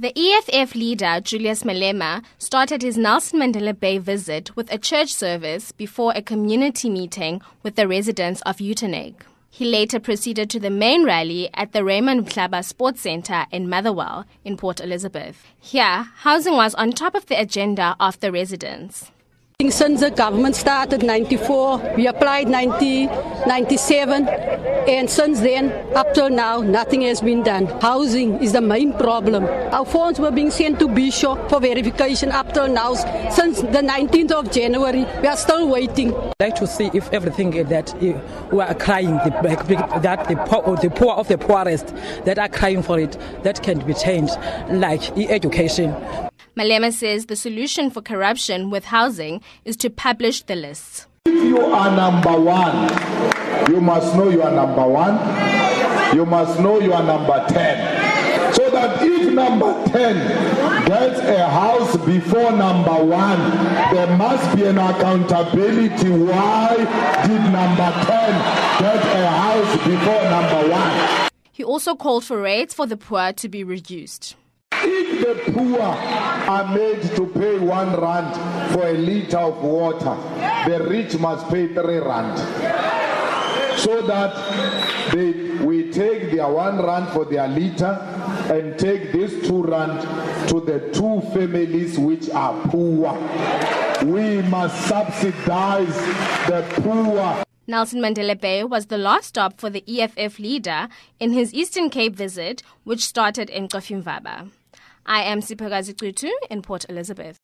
The EFF leader, Julius Malema, started his Nelson Mandela Bay visit with a church service before a community meeting with the residents of Uitenhage. He later proceeded to the main rally at the Raymond Mhlaba Sports Centre in Motherwell in Port Elizabeth. Here, housing was on top of the agenda of the residents. Since the government started 94, we applied 90, 97, and since then, up till now, nothing has been done. Housing is the main problem. Our phones were being sent to Bhisho for verification up till now. Since the 19th of January, we are still waiting. I'd like to see if everything that eh, we are crying, that the poor, the poor of the poorest that are crying for it, that can be changed, like education. Malema says the solution for corruption with housing is to publish the lists. You are number one, you must know you are number one. You must know you are number 10. So that if number 10 gets a house before number one, there must be an accountability. Why did number 10 get a house before number one? He also called for rates for the poor to be reduced. If the poor are made to pay one rand for a liter of water, the rich must pay three rand. So that they, we take their one rand for their liter and take this two rand to the two families which are poor. We must subsidize the poor. Nelson Mandela Bay was the last stop for the EFF leader in his Eastern Cape visit, which started in Cofimvaba. I am Sipagazi Tutu in Port Elizabeth.